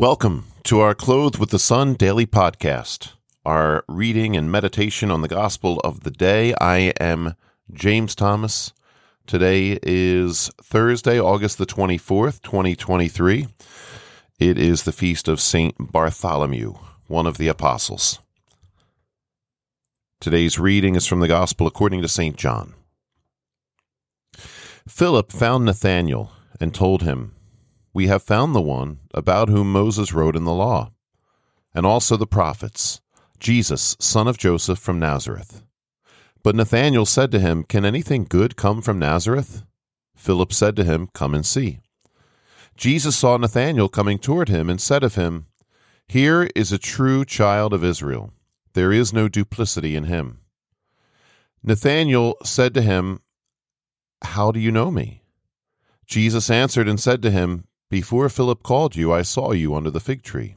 Welcome to our Clothed with the Sun daily podcast, our reading and meditation on the gospel of the day. I am James Thomas. Today is Thursday, August the 24th, 2023. It is the feast of St. Bartholomew, one of the apostles. Today's reading is from the gospel according to St. John. Philip found Nathanael and told him, we have found the one about whom Moses wrote in the law, and also the prophets, Jesus, son of Joseph from Nazareth. But Nathanael said to him, Can anything good come from Nazareth? Philip said to him, Come and see. Jesus saw Nathanael coming toward him and said of him, Here is a true child of Israel. There is no duplicity in him. Nathanael said to him, How do you know me? Jesus answered and said to him, before Philip called you, I saw you under the fig tree.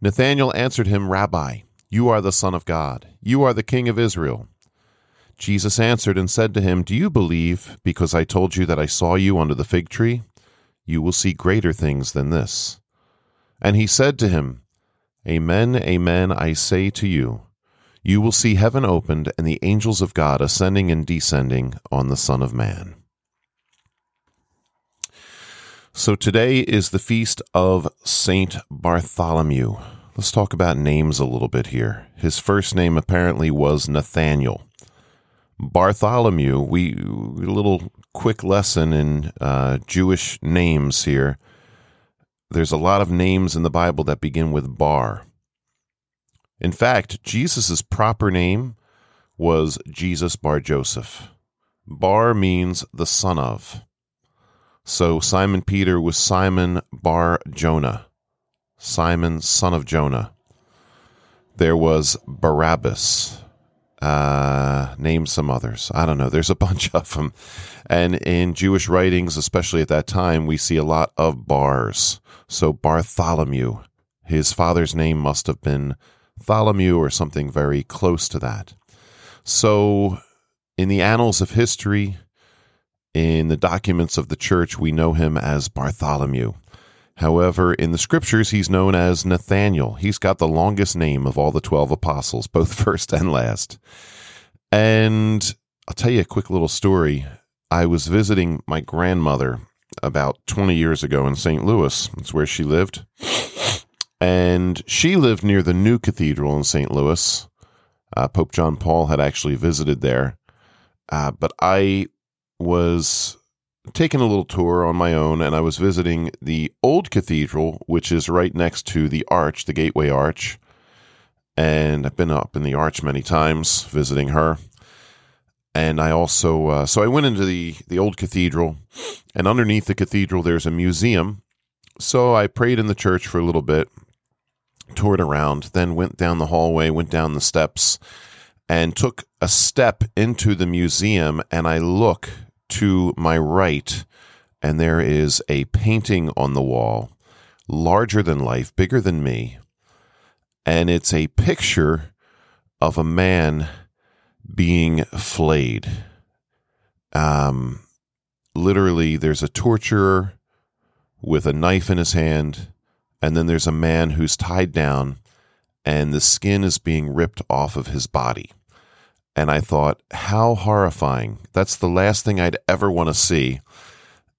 Nathanael answered him, Rabbi, you are the Son of God. You are the King of Israel. Jesus answered and said to him, Do you believe because I told you that I saw you under the fig tree? You will see greater things than this. And he said to him, Amen, amen, I say to you, you will see heaven opened and the angels of God ascending and descending on the Son of Man. So today is the feast of Saint Bartholomew. Let's talk about names a little bit here. His first name apparently was Nathaniel. Bartholomew, we a little quick lesson in uh, Jewish names here. There's a lot of names in the Bible that begin with Bar. In fact, Jesus' proper name was Jesus Bar Joseph. Bar means the son of. So Simon Peter was Simon Bar Jonah, Simon son of Jonah. There was Barabbas. Uh, name some others. I don't know. There's a bunch of them. And in Jewish writings, especially at that time, we see a lot of bars. So Bartholomew, his father's name must have been Tholomew or something very close to that. So in the annals of history, in the documents of the church, we know him as Bartholomew. However, in the scriptures, he's known as Nathaniel. He's got the longest name of all the 12 apostles, both first and last. And I'll tell you a quick little story. I was visiting my grandmother about 20 years ago in St. Louis. That's where she lived. And she lived near the new cathedral in St. Louis. Uh, Pope John Paul had actually visited there. Uh, but I was taking a little tour on my own and I was visiting the old cathedral, which is right next to the arch, the Gateway Arch. And I've been up in the arch many times visiting her. And I also, uh, so I went into the, the old cathedral, and underneath the cathedral, there's a museum. So I prayed in the church for a little bit, toured around, then went down the hallway, went down the steps, and took a step into the museum. And I look to my right, and there is a painting on the wall, larger than life, bigger than me. And it's a picture of a man being flayed. Um, literally, there's a torturer with a knife in his hand, and then there's a man who's tied down, and the skin is being ripped off of his body. And I thought, how horrifying. That's the last thing I'd ever want to see.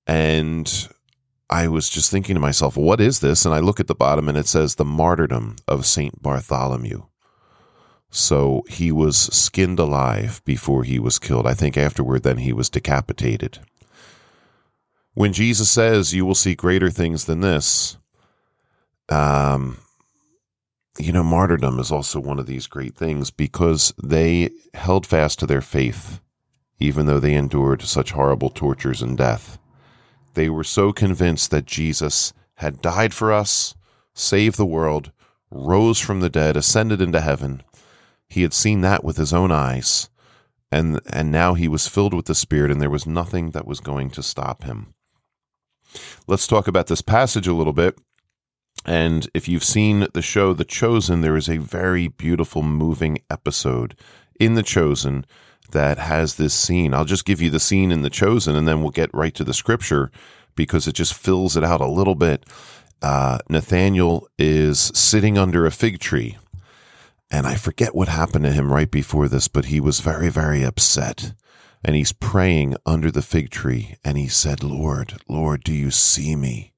And I was just thinking to myself, what is this? And I look at the bottom and it says the martyrdom of St. Bartholomew. So he was skinned alive before he was killed. I think afterward, then he was decapitated. When Jesus says, You will see greater things than this, um, you know, martyrdom is also one of these great things because they held fast to their faith, even though they endured such horrible tortures and death. They were so convinced that Jesus had died for us, saved the world, rose from the dead, ascended into heaven. He had seen that with his own eyes, and, and now he was filled with the Spirit, and there was nothing that was going to stop him. Let's talk about this passage a little bit and if you've seen the show The Chosen, there is a very beautiful, moving episode in The Chosen that has this scene. I'll just give you the scene in The Chosen and then we'll get right to the scripture because it just fills it out a little bit. uh, Nathaniel is sitting under a fig tree. And I forget what happened to him right before this, but he was very, very upset. And he's praying under the fig tree. And he said, Lord, Lord, do you see me?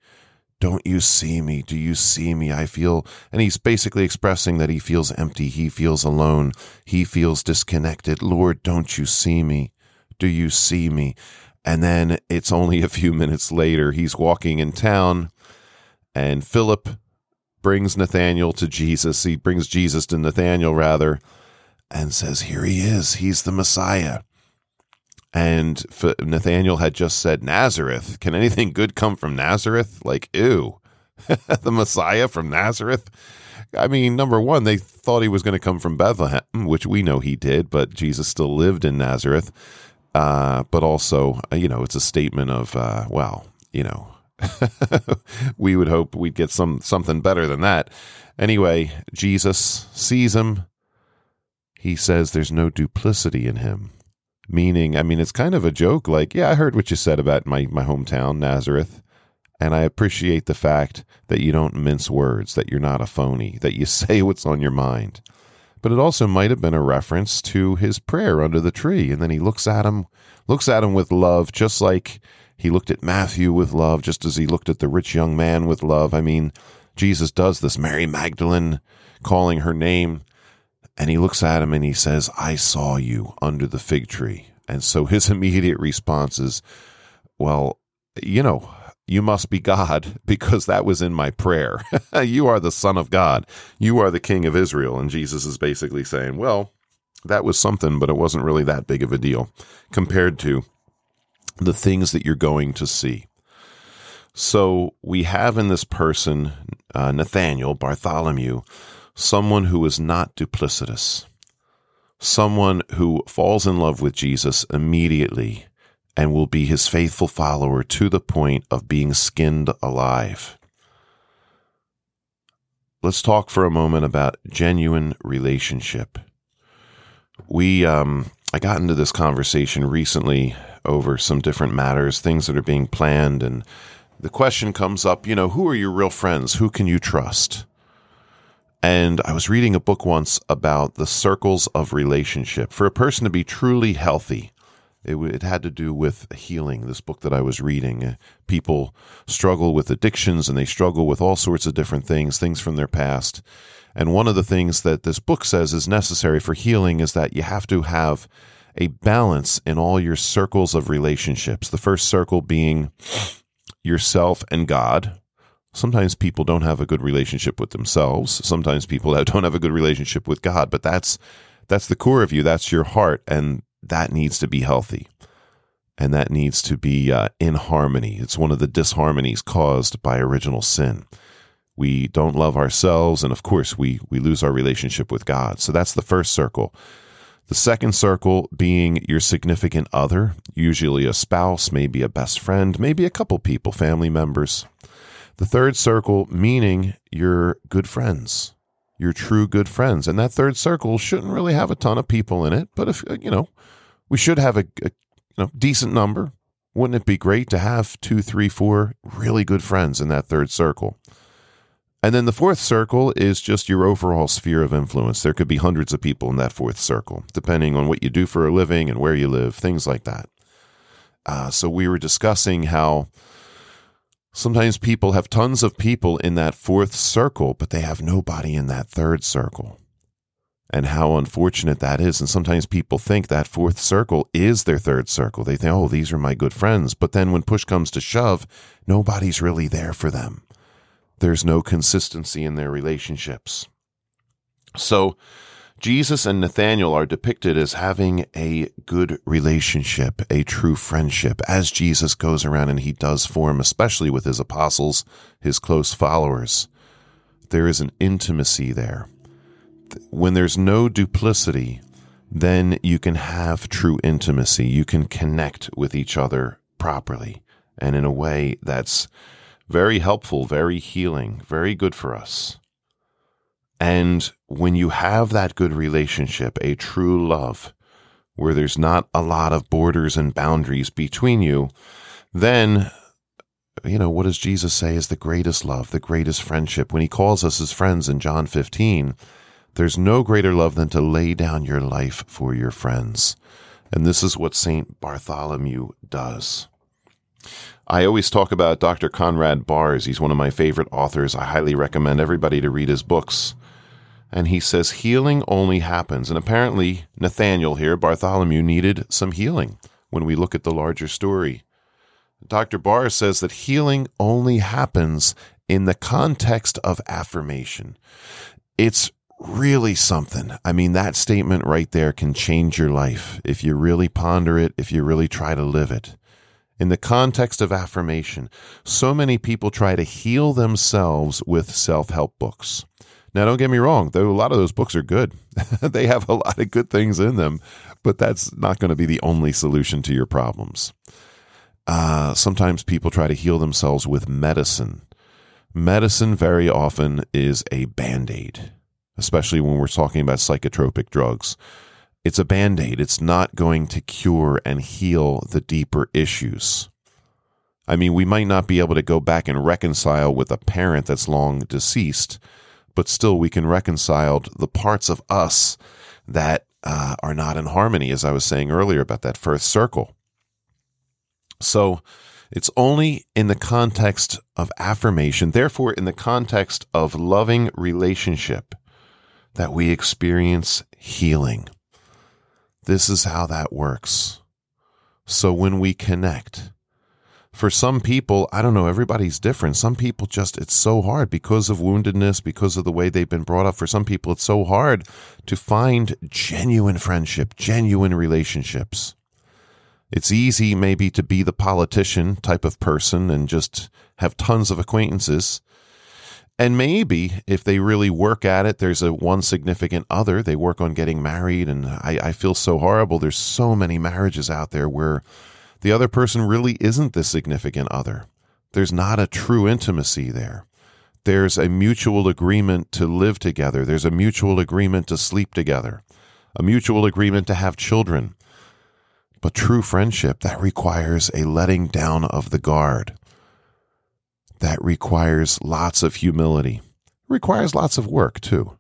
Don't you see me? Do you see me? I feel, and he's basically expressing that he feels empty. He feels alone. He feels disconnected. Lord, don't you see me? Do you see me? And then it's only a few minutes later, he's walking in town and Philip brings Nathaniel to Jesus. He brings Jesus to Nathaniel, rather, and says, Here he is. He's the Messiah. And Nathaniel had just said, Nazareth. Can anything good come from Nazareth? Like, ew. the Messiah from Nazareth? I mean, number one, they thought he was going to come from Bethlehem, which we know he did, but Jesus still lived in Nazareth. Uh, but also, you know, it's a statement of, uh, well, you know, we would hope we'd get some something better than that. Anyway, Jesus sees him. He says there's no duplicity in him. Meaning, I mean, it's kind of a joke. Like, yeah, I heard what you said about my, my hometown, Nazareth. And I appreciate the fact that you don't mince words, that you're not a phony, that you say what's on your mind. But it also might have been a reference to his prayer under the tree. And then he looks at him, looks at him with love, just like he looked at Matthew with love, just as he looked at the rich young man with love. I mean, Jesus does this. Mary Magdalene calling her name. And he looks at him and he says, I saw you under the fig tree. And so his immediate response is, Well, you know, you must be God because that was in my prayer. you are the Son of God. You are the King of Israel. And Jesus is basically saying, Well, that was something, but it wasn't really that big of a deal compared to the things that you're going to see. So we have in this person, uh, Nathaniel, Bartholomew, someone who is not duplicitous, someone who falls in love with Jesus immediately and will be his faithful follower to the point of being skinned alive. Let's talk for a moment about genuine relationship. We, um, I got into this conversation recently over some different matters, things that are being planned. And the question comes up, you know, who are your real friends? Who can you trust? And I was reading a book once about the circles of relationship. For a person to be truly healthy, it, it had to do with healing. This book that I was reading, uh, people struggle with addictions and they struggle with all sorts of different things, things from their past. And one of the things that this book says is necessary for healing is that you have to have a balance in all your circles of relationships. The first circle being yourself and God. Sometimes people don't have a good relationship with themselves. Sometimes people don't have a good relationship with God, but that's that's the core of you. That's your heart, and that needs to be healthy, and that needs to be uh, in harmony. It's one of the disharmonies caused by original sin. We don't love ourselves, and of course, we we lose our relationship with God. So that's the first circle. The second circle being your significant other, usually a spouse, maybe a best friend, maybe a couple people, family members. The third circle meaning your good friends, your true good friends. And that third circle shouldn't really have a ton of people in it, but if, you know, we should have a, a you know, decent number. Wouldn't it be great to have two, three, four really good friends in that third circle? And then the fourth circle is just your overall sphere of influence. There could be hundreds of people in that fourth circle, depending on what you do for a living and where you live, things like that. Uh, so we were discussing how sometimes people have tons of people in that fourth circle, but they have nobody in that third circle. And how unfortunate that is. And sometimes people think that fourth circle is their third circle. They think, oh, these are my good friends. But then when push comes to shove, nobody's really there for them there's no consistency in their relationships. So, Jesus and Nathaniel are depicted as having a good relationship, a true friendship, as Jesus goes around and he does form, especially with his apostles, his close followers. There is an intimacy there. When there's no duplicity, then you can have true intimacy. You can connect with each other properly and in a way that's very helpful, very healing, very good for us. And when you have that good relationship, a true love, where there's not a lot of borders and boundaries between you, then you know, what does Jesus say is the greatest love, the greatest friendship? When he calls us his friends in John 15, there's no greater love than to lay down your life for your friends. And this is what St. Bartholomew does. I always talk about Dr. Conrad Baars. He's one of my favorite authors. I highly recommend everybody to read his books. And he says healing only happens. And apparently, Nathaniel here, Bartholomew, needed some healing when we look at the larger story. Dr. Baars says that healing only happens in the context of affirmation. It's really something. I mean, that statement right there can change your life if you really ponder it, if you really try to live it. In the context of affirmation, so many people try to heal themselves with self help books. Now, don't get me wrong, though a lot of those books are good. they have a lot of good things in them, but that's not going to be the only solution to your problems. Uh, sometimes people try to heal themselves with medicine. Medicine very often is a band aid, especially when we're talking about psychotropic drugs. It's a band aid. It's not going to cure and heal the deeper issues. I mean, we might not be able to go back and reconcile with a parent that's long deceased, but still we can reconcile the parts of us that uh, are not in harmony, as I was saying earlier about that first circle. So it's only in the context of affirmation, therefore, in the context of loving relationship, that we experience healing. This is how that works. So when we connect, for some people, I don't know, everybody's different. Some people just, it's so hard because of woundedness, because of the way they've been brought up. For some people, it's so hard to find genuine friendship, genuine relationships. It's easy maybe to be the politician type of person and just have tons of acquaintances. And maybe if they really work at it, there's a one significant other. They work on getting married. And I, I feel so horrible. There's so many marriages out there where the other person really isn't the significant other. There's not a true intimacy there. There's a mutual agreement to live together. There's a mutual agreement to sleep together, a mutual agreement to have children. But true friendship, that requires a letting down of the guard that requires lots of humility. It requires lots of work too,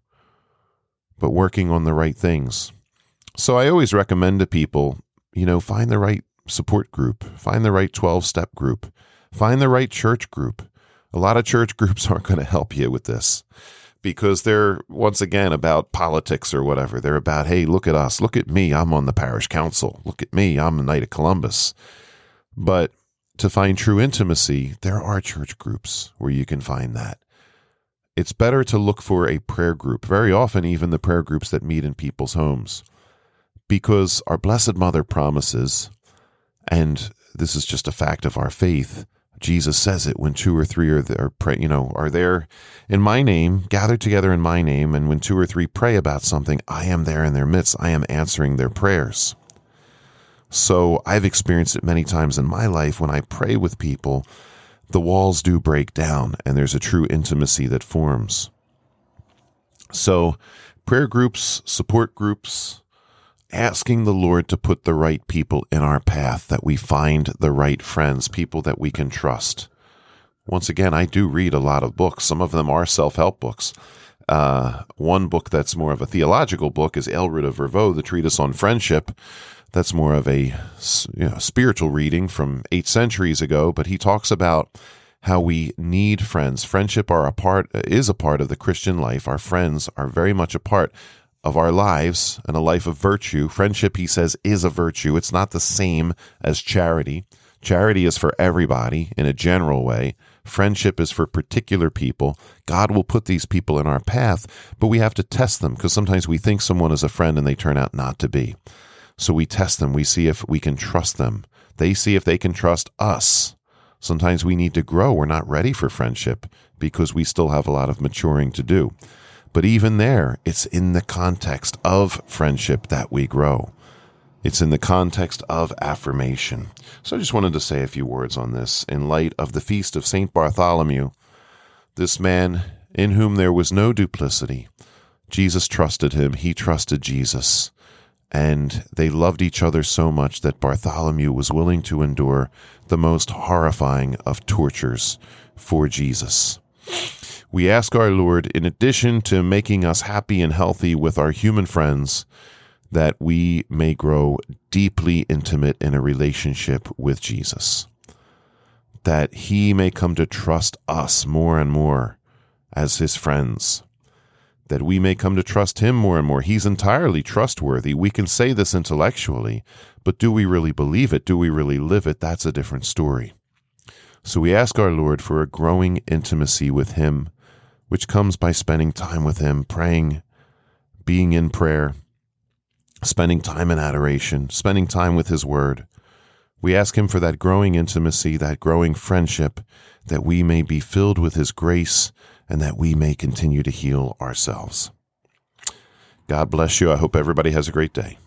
but working on the right things. So I always recommend to people, you know, find the right support group, find the right 12 step group, find the right church group. A lot of church groups aren't going to help you with this because they're once again about politics or whatever. They're about, hey, look at us. Look at me. I'm on the parish council. Look at me. I'm the Knight of Columbus. But to find true intimacy, there are church groups where you can find that. It's better to look for a prayer group, very often, even the prayer groups that meet in people's homes, because our Blessed Mother promises, and this is just a fact of our faith. Jesus says it when two or three are there, pray, you know, are there in my name, gathered together in my name, and when two or three pray about something, I am there in their midst. I am answering their prayers. So I've experienced it many times in my life when I pray with people, the walls do break down and there's a true intimacy that forms. So, prayer groups, support groups, asking the Lord to put the right people in our path, that we find the right friends, people that we can trust. Once again, I do read a lot of books. Some of them are self help books. Uh, one book that's more of a theological book is Aelred of Rievaulx, the treatise on friendship that's more of a you know, spiritual reading from eight centuries ago, but he talks about how we need friends. Friendship are a part is a part of the Christian life. Our friends are very much a part of our lives and a life of virtue. Friendship, he says, is a virtue. It's not the same as charity. Charity is for everybody in a general way. Friendship is for particular people. God will put these people in our path, but we have to test them because sometimes we think someone is a friend and they turn out not to be. So we test them. We see if we can trust them. They see if they can trust us. Sometimes we need to grow. We're not ready for friendship because we still have a lot of maturing to do. But even there, it's in the context of friendship that we grow. It's in the context of affirmation. So I just wanted to say a few words on this in light of the feast of St. Bartholomew. This man in whom there was no duplicity. Jesus trusted him, he trusted Jesus and they loved each other so much that Bartholomew was willing to endure the most horrifying of tortures for Jesus. We ask our Lord, in addition to making us happy and healthy with our human friends, that we may grow deeply intimate in a relationship with Jesus. That he may come to trust us more and more as his friends that we may come to trust him more and more. He's entirely trustworthy. We can say this intellectually, but do we really believe it? Do we really live it? That's a different story. So we ask our Lord for a growing intimacy with him, which comes by spending time with him, praying, being in prayer, spending time in adoration, spending time with his word. We ask him for that growing intimacy, that growing friendship, that we may be filled with his grace and that we may continue to heal ourselves. God bless you. I hope everybody has a great day.